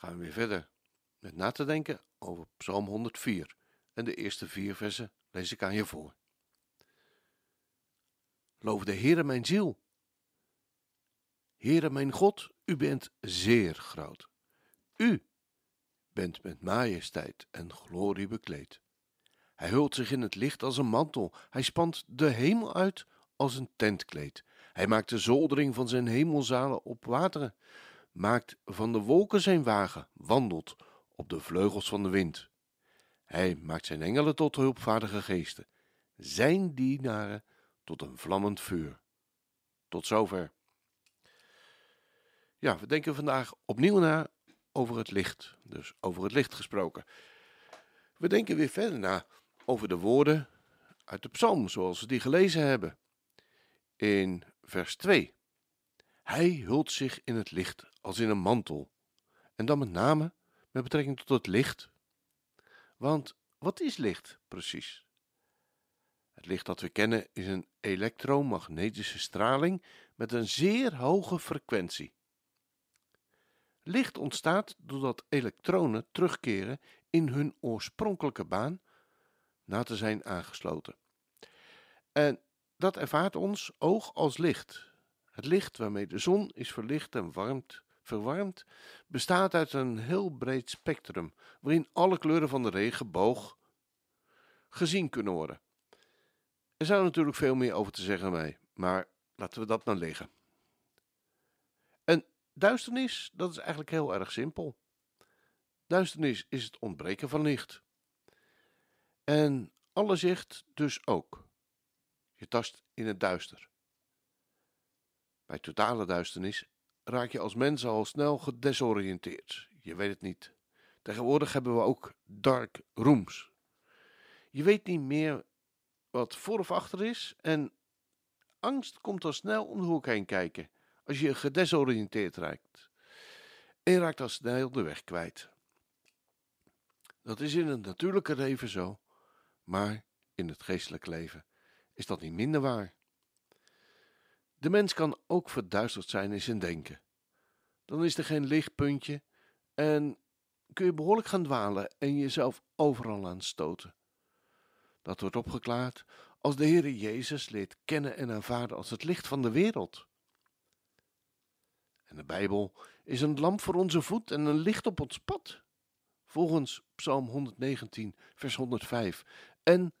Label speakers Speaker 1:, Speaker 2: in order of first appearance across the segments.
Speaker 1: gaan we weer verder met na te denken over Psalm 104. En de eerste vier versen lees ik aan je voor. Loof de Heere mijn ziel. Heere mijn God, u bent zeer groot. U bent met majesteit en glorie bekleed. Hij hult zich in het licht als een mantel. Hij spant de hemel uit als een tentkleed. Hij maakt de zoldering van zijn hemelzalen op wateren maakt van de wolken zijn wagen, wandelt op de vleugels van de wind. Hij maakt zijn engelen tot hulpvaardige geesten, zijn dienaren tot een vlammend vuur. Tot zover. Ja, we denken vandaag opnieuw na over het licht, dus over het licht gesproken. We denken weer verder na over de woorden uit de psalm, zoals we die gelezen hebben. In vers 2. Hij hult zich in het licht als in een mantel. En dan met name met betrekking tot het licht. Want wat is licht precies? Het licht dat we kennen is een elektromagnetische straling met een zeer hoge frequentie. Licht ontstaat doordat elektronen terugkeren in hun oorspronkelijke baan na te zijn aangesloten. En dat ervaart ons oog als licht. Het licht waarmee de zon is verlicht en warmt, verwarmd, bestaat uit een heel breed spectrum, waarin alle kleuren van de regenboog gezien kunnen worden. Er zou natuurlijk veel meer over te zeggen mee, maar laten we dat maar liggen. En duisternis, dat is eigenlijk heel erg simpel. Duisternis is het ontbreken van licht. En alle zicht dus ook. Je tast in het duister. Bij totale duisternis raak je als mens al snel gedesoriënteerd. Je weet het niet. Tegenwoordig hebben we ook dark rooms. Je weet niet meer wat voor of achter is en angst komt al snel om de hoek heen kijken als je gedesoriënteerd raakt. En je raakt al snel de weg kwijt. Dat is in het natuurlijke leven zo, maar in het geestelijke leven is dat niet minder waar. De mens kan ook verduisterd zijn in zijn denken. Dan is er geen lichtpuntje en kun je behoorlijk gaan dwalen en jezelf overal aan stoten. Dat wordt opgeklaard als de Heere Jezus leert kennen en aanvaarden als het licht van de wereld. En de Bijbel is een lamp voor onze voet en een licht op ons pad. Volgens Psalm 119, vers 105. En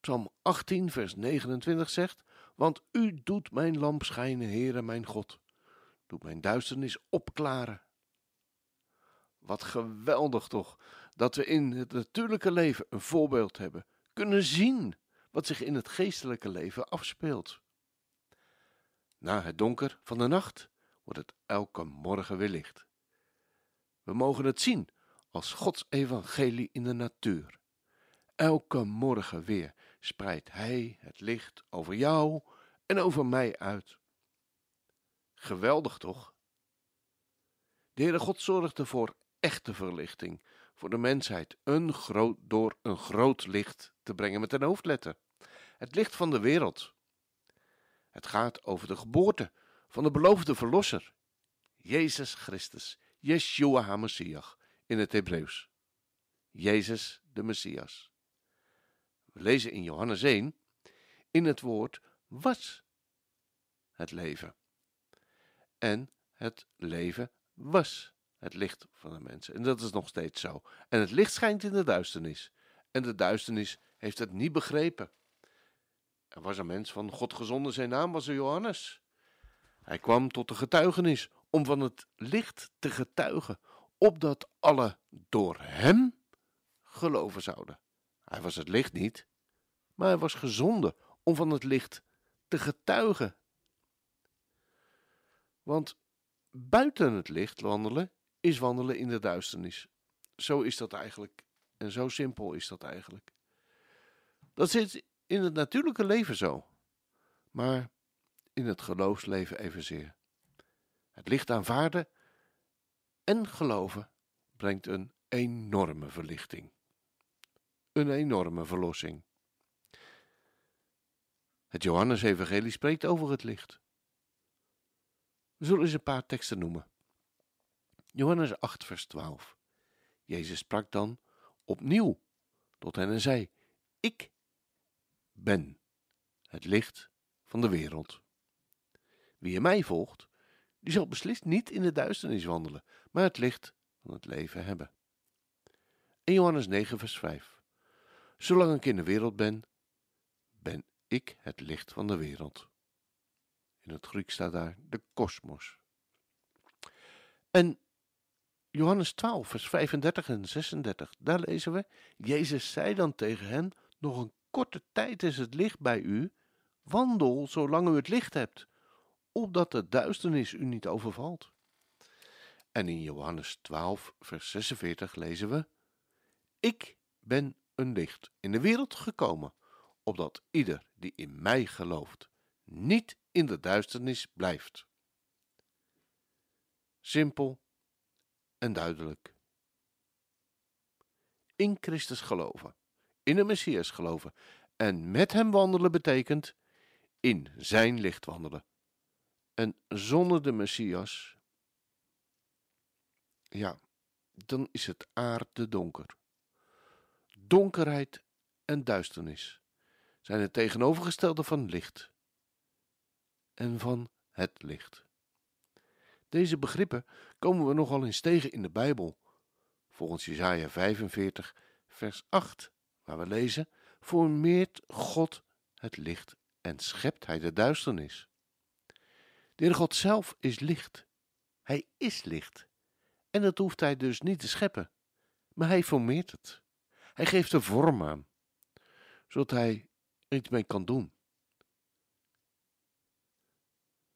Speaker 1: Psalm 18, vers 29 zegt: want u doet mijn lamp schijnen, Heere mijn God. Doet mijn duisternis opklaren. Wat geweldig toch, dat we in het natuurlijke leven een voorbeeld hebben. Kunnen zien wat zich in het geestelijke leven afspeelt. Na het donker van de nacht wordt het elke morgen weer licht. We mogen het zien als Gods evangelie in de natuur. Elke morgen weer spreidt Hij het licht over jou en over mij uit. Geweldig toch? De Heere God zorgde voor echte verlichting voor de mensheid, een groot, door een groot licht te brengen met een hoofdletter. Het licht van de wereld. Het gaat over de geboorte van de beloofde verlosser, Jezus Christus, Yeshua HaMashiach in het Hebreeuws. Jezus de Messias. We lezen in Johannes 1, in het woord was het leven. En het leven was het licht van de mensen. En dat is nog steeds zo. En het licht schijnt in de duisternis. En de duisternis heeft het niet begrepen. Er was een mens van God gezonden, zijn naam was Johannes. Hij kwam tot de getuigenis om van het licht te getuigen, opdat alle door hem geloven zouden. Hij was het licht niet, maar hij was gezonden om van het licht te getuigen. Want buiten het licht wandelen is wandelen in de duisternis. zo is dat eigenlijk. En zo simpel is dat eigenlijk. Dat zit in het natuurlijke leven zo. Maar in het geloofsleven evenzeer. Het licht aanvaarden en geloven brengt een enorme verlichting. Een enorme verlossing. Het Johannesevangelie spreekt over het licht. We zullen eens een paar teksten noemen. Johannes 8, vers 12. Jezus sprak dan opnieuw tot hen en zei: Ik ben het licht van de wereld. Wie in mij volgt, die zal beslist niet in de duisternis wandelen, maar het licht van het leven hebben. In Johannes 9, vers 5. Zolang ik in de wereld ben, ben ik het licht van de wereld. In het Grieks staat daar de kosmos. En Johannes 12, vers 35 en 36, daar lezen we: Jezus zei dan tegen hen: Nog een korte tijd is het licht bij u. Wandel zolang u het licht hebt, opdat de duisternis u niet overvalt. En in Johannes 12, vers 46 lezen we: Ik ben een licht in de wereld gekomen, opdat ieder die in mij gelooft niet in de duisternis blijft. Simpel en duidelijk. In Christus geloven, in de Messias geloven en met hem wandelen betekent in zijn licht wandelen. En zonder de Messias, ja, dan is het aarde donker. Donkerheid en duisternis zijn het tegenovergestelde van licht en van het licht. Deze begrippen komen we nogal eens tegen in de Bijbel. Volgens Jesaja 45, vers 8, waar we lezen: Formeert God het licht en schept hij de duisternis. De God zelf is licht. Hij is licht. En dat hoeft hij dus niet te scheppen, maar hij formeert het. Hij geeft er vorm aan, zodat hij er iets mee kan doen.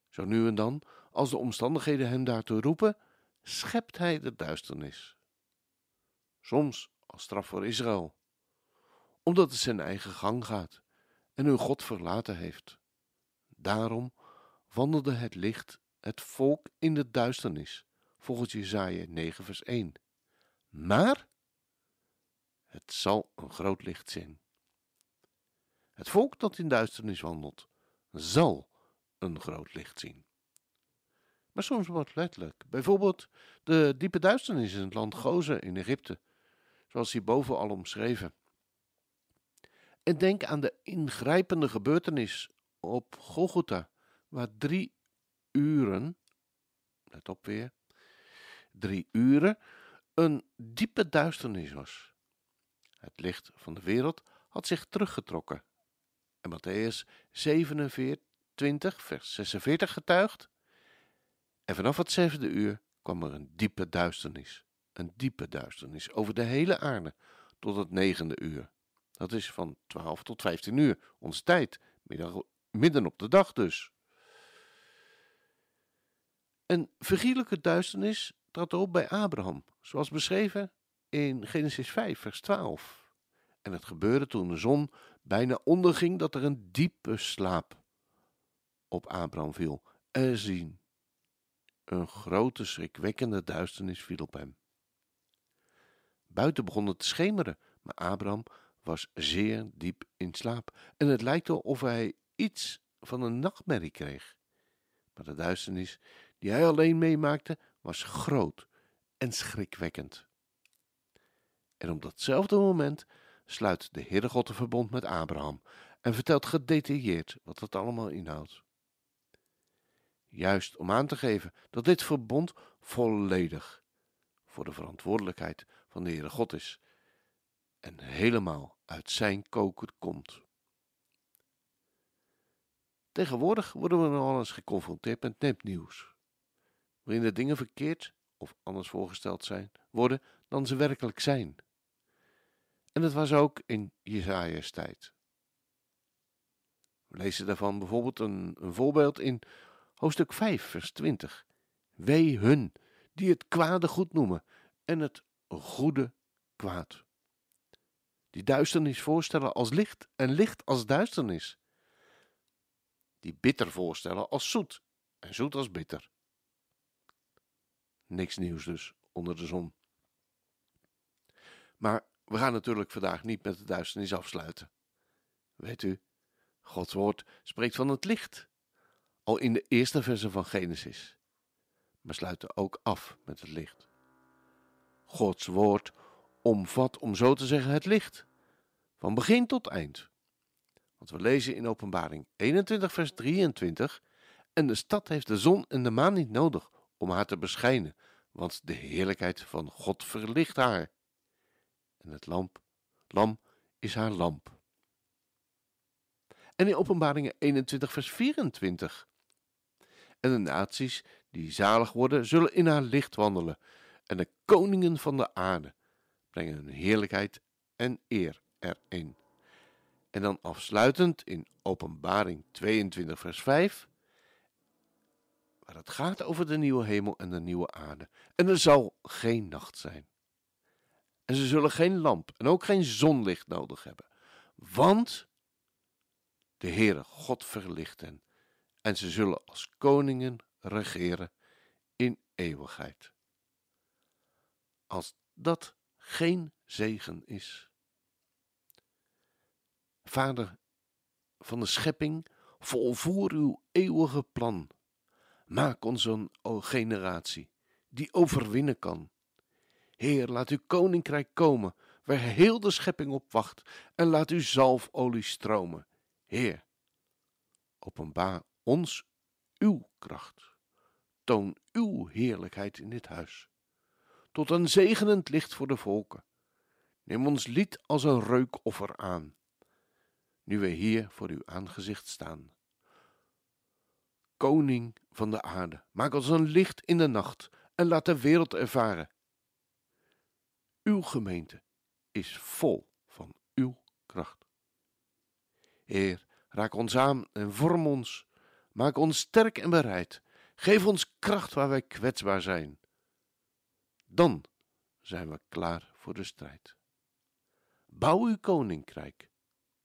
Speaker 1: Zo nu en dan, als de omstandigheden hem daartoe roepen, schept hij de duisternis. Soms als straf voor Israël, omdat het zijn eigen gang gaat en hun God verlaten heeft. Daarom wandelde het licht het volk in de duisternis, volgens Jesaja 9 vers 1. Maar het zal een groot licht zijn. Het volk dat in duisternis wandelt, zal een groot licht zien. Maar soms wordt letterlijk, bijvoorbeeld de diepe duisternis in het land Gozen in Egypte, zoals hierboven al omschreven. En denk aan de ingrijpende gebeurtenis op Golgotha, waar drie uren, let op weer, drie uren, een diepe duisternis was. Het licht van de wereld had zich teruggetrokken. En Matthäus 47, 20, vers 46 getuigt. En vanaf het zevende uur kwam er een diepe duisternis, een diepe duisternis over de hele aarde tot het negende uur. Dat is van 12 tot 15 uur, onze tijd, midden op de dag dus. Een vergielijke duisternis trad op bij Abraham, zoals beschreven in Genesis 5, vers 12. En het gebeurde toen de zon bijna onderging dat er een diepe slaap op Abraham viel. En zien, een grote schrikwekkende duisternis viel op hem. Buiten begon het te schemeren, maar Abraham was zeer diep in slaap en het lijkt of hij iets van een nachtmerrie kreeg. Maar de duisternis die hij alleen meemaakte was groot en schrikwekkend. En op datzelfde moment sluit de Heere God een verbond met Abraham en vertelt gedetailleerd wat het allemaal inhoudt. Juist om aan te geven dat dit verbond volledig voor de verantwoordelijkheid van de Heere God is en helemaal uit zijn koker komt. Tegenwoordig worden we nog eens geconfronteerd met nepnieuws, waarin de dingen verkeerd of anders voorgesteld zijn, worden dan ze werkelijk zijn. En dat was ook in Jesaja's tijd. We lezen daarvan bijvoorbeeld een, een voorbeeld in hoofdstuk 5, vers 20. Wee hun die het kwade goed noemen en het goede kwaad. Die duisternis voorstellen als licht en licht als duisternis. Die bitter voorstellen als zoet en zoet als bitter. Niks nieuws dus onder de zon. Maar we gaan natuurlijk vandaag niet met de duisternis afsluiten. Weet u, Gods woord spreekt van het licht, al in de eerste verse van Genesis, maar sluiten ook af met het licht. Gods woord omvat, om zo te zeggen, het licht, van begin tot eind. Want we lezen in Openbaring 21, vers 23: En de stad heeft de zon en de maan niet nodig om haar te beschijnen, want de heerlijkheid van God verlicht haar. En het lamp, lam is haar lamp. En in Openbaringen 21, vers 24. En de naties die zalig worden, zullen in haar licht wandelen. En de koningen van de aarde brengen hun heerlijkheid en eer erin. En dan afsluitend in Openbaring 22, vers 5. Waar het gaat over de nieuwe hemel en de nieuwe aarde. En er zal geen nacht zijn. En ze zullen geen lamp en ook geen zonlicht nodig hebben. Want de Heere God verlicht hen. En ze zullen als koningen regeren in eeuwigheid. Als dat geen zegen is. Vader van de schepping, volvoer uw eeuwige plan. Maak ons een generatie die overwinnen kan. Heer, laat uw koninkrijk komen, waar heel de schepping op wacht, en laat uw zalfolie stromen. Heer, openbaar ons uw kracht. Toon uw heerlijkheid in dit huis tot een zegenend licht voor de volken. Neem ons lied als een reukoffer aan, nu wij hier voor uw aangezicht staan. Koning van de aarde, maak ons een licht in de nacht en laat de wereld ervaren. Uw gemeente is vol van uw kracht. Heer, raak ons aan en vorm ons, maak ons sterk en bereid. Geef ons kracht waar wij kwetsbaar zijn dan zijn we klaar voor de strijd. Bouw uw koninkrijk.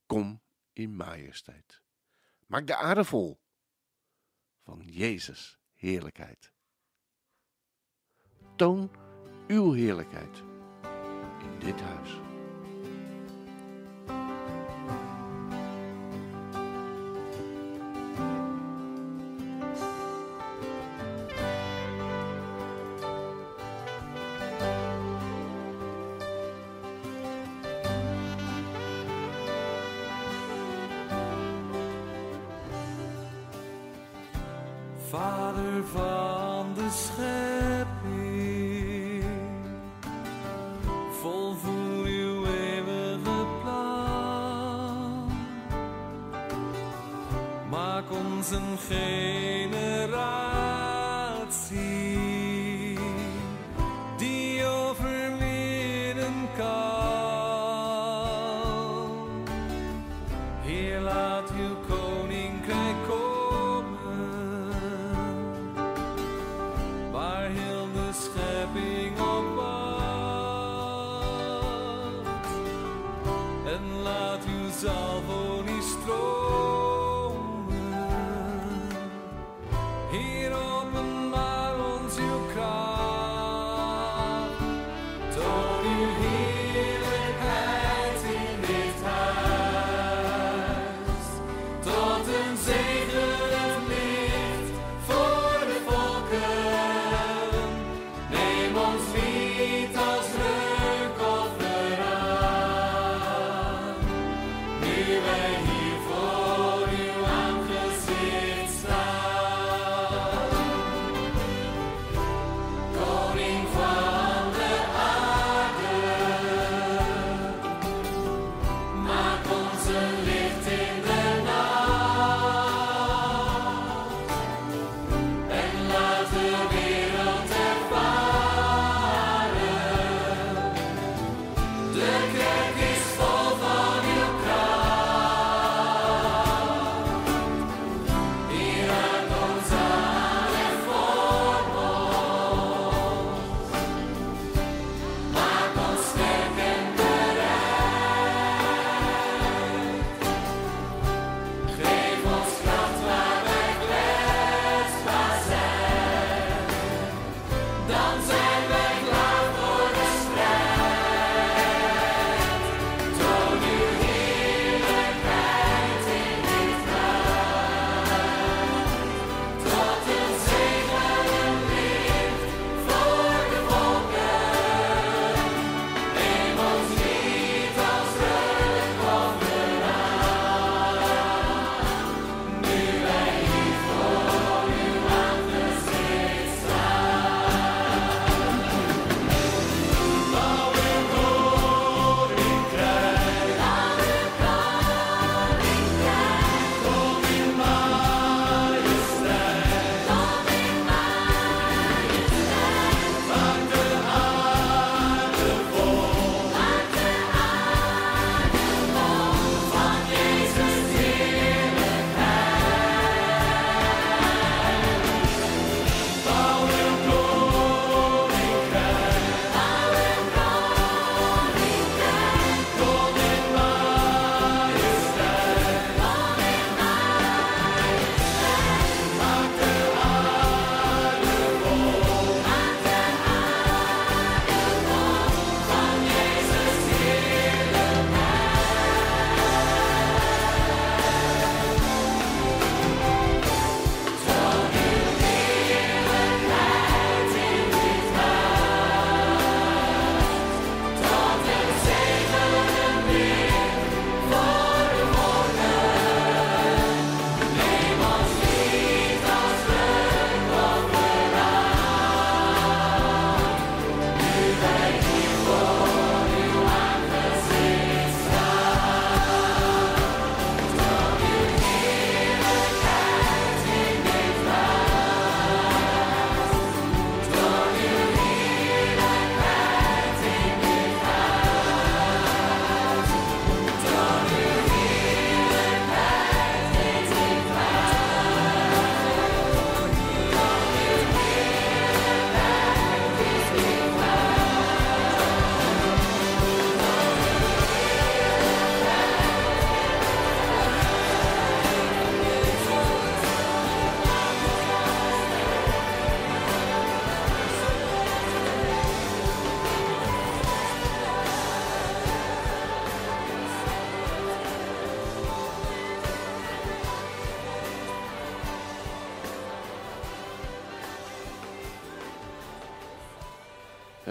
Speaker 1: Kom in majesteit. Maak de aarde vol van Jezus' heerlijkheid. Toon uw heerlijkheid dit huis.
Speaker 2: Vader van de schepping, Een generatie die overwinnen kan. Heer, laat uw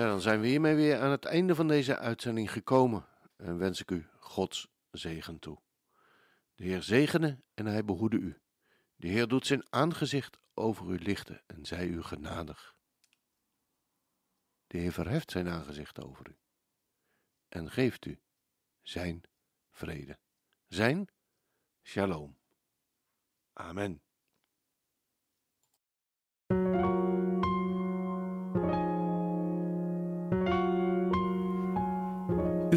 Speaker 1: Dan zijn we hiermee weer aan het einde van deze uitzending gekomen en wens ik u Gods zegen toe. De Heer zegene en hij behoede u. De Heer doet zijn aangezicht over u lichten en zij u genadig. De Heer verheft zijn aangezicht over u en geeft u zijn vrede, zijn shalom. Amen.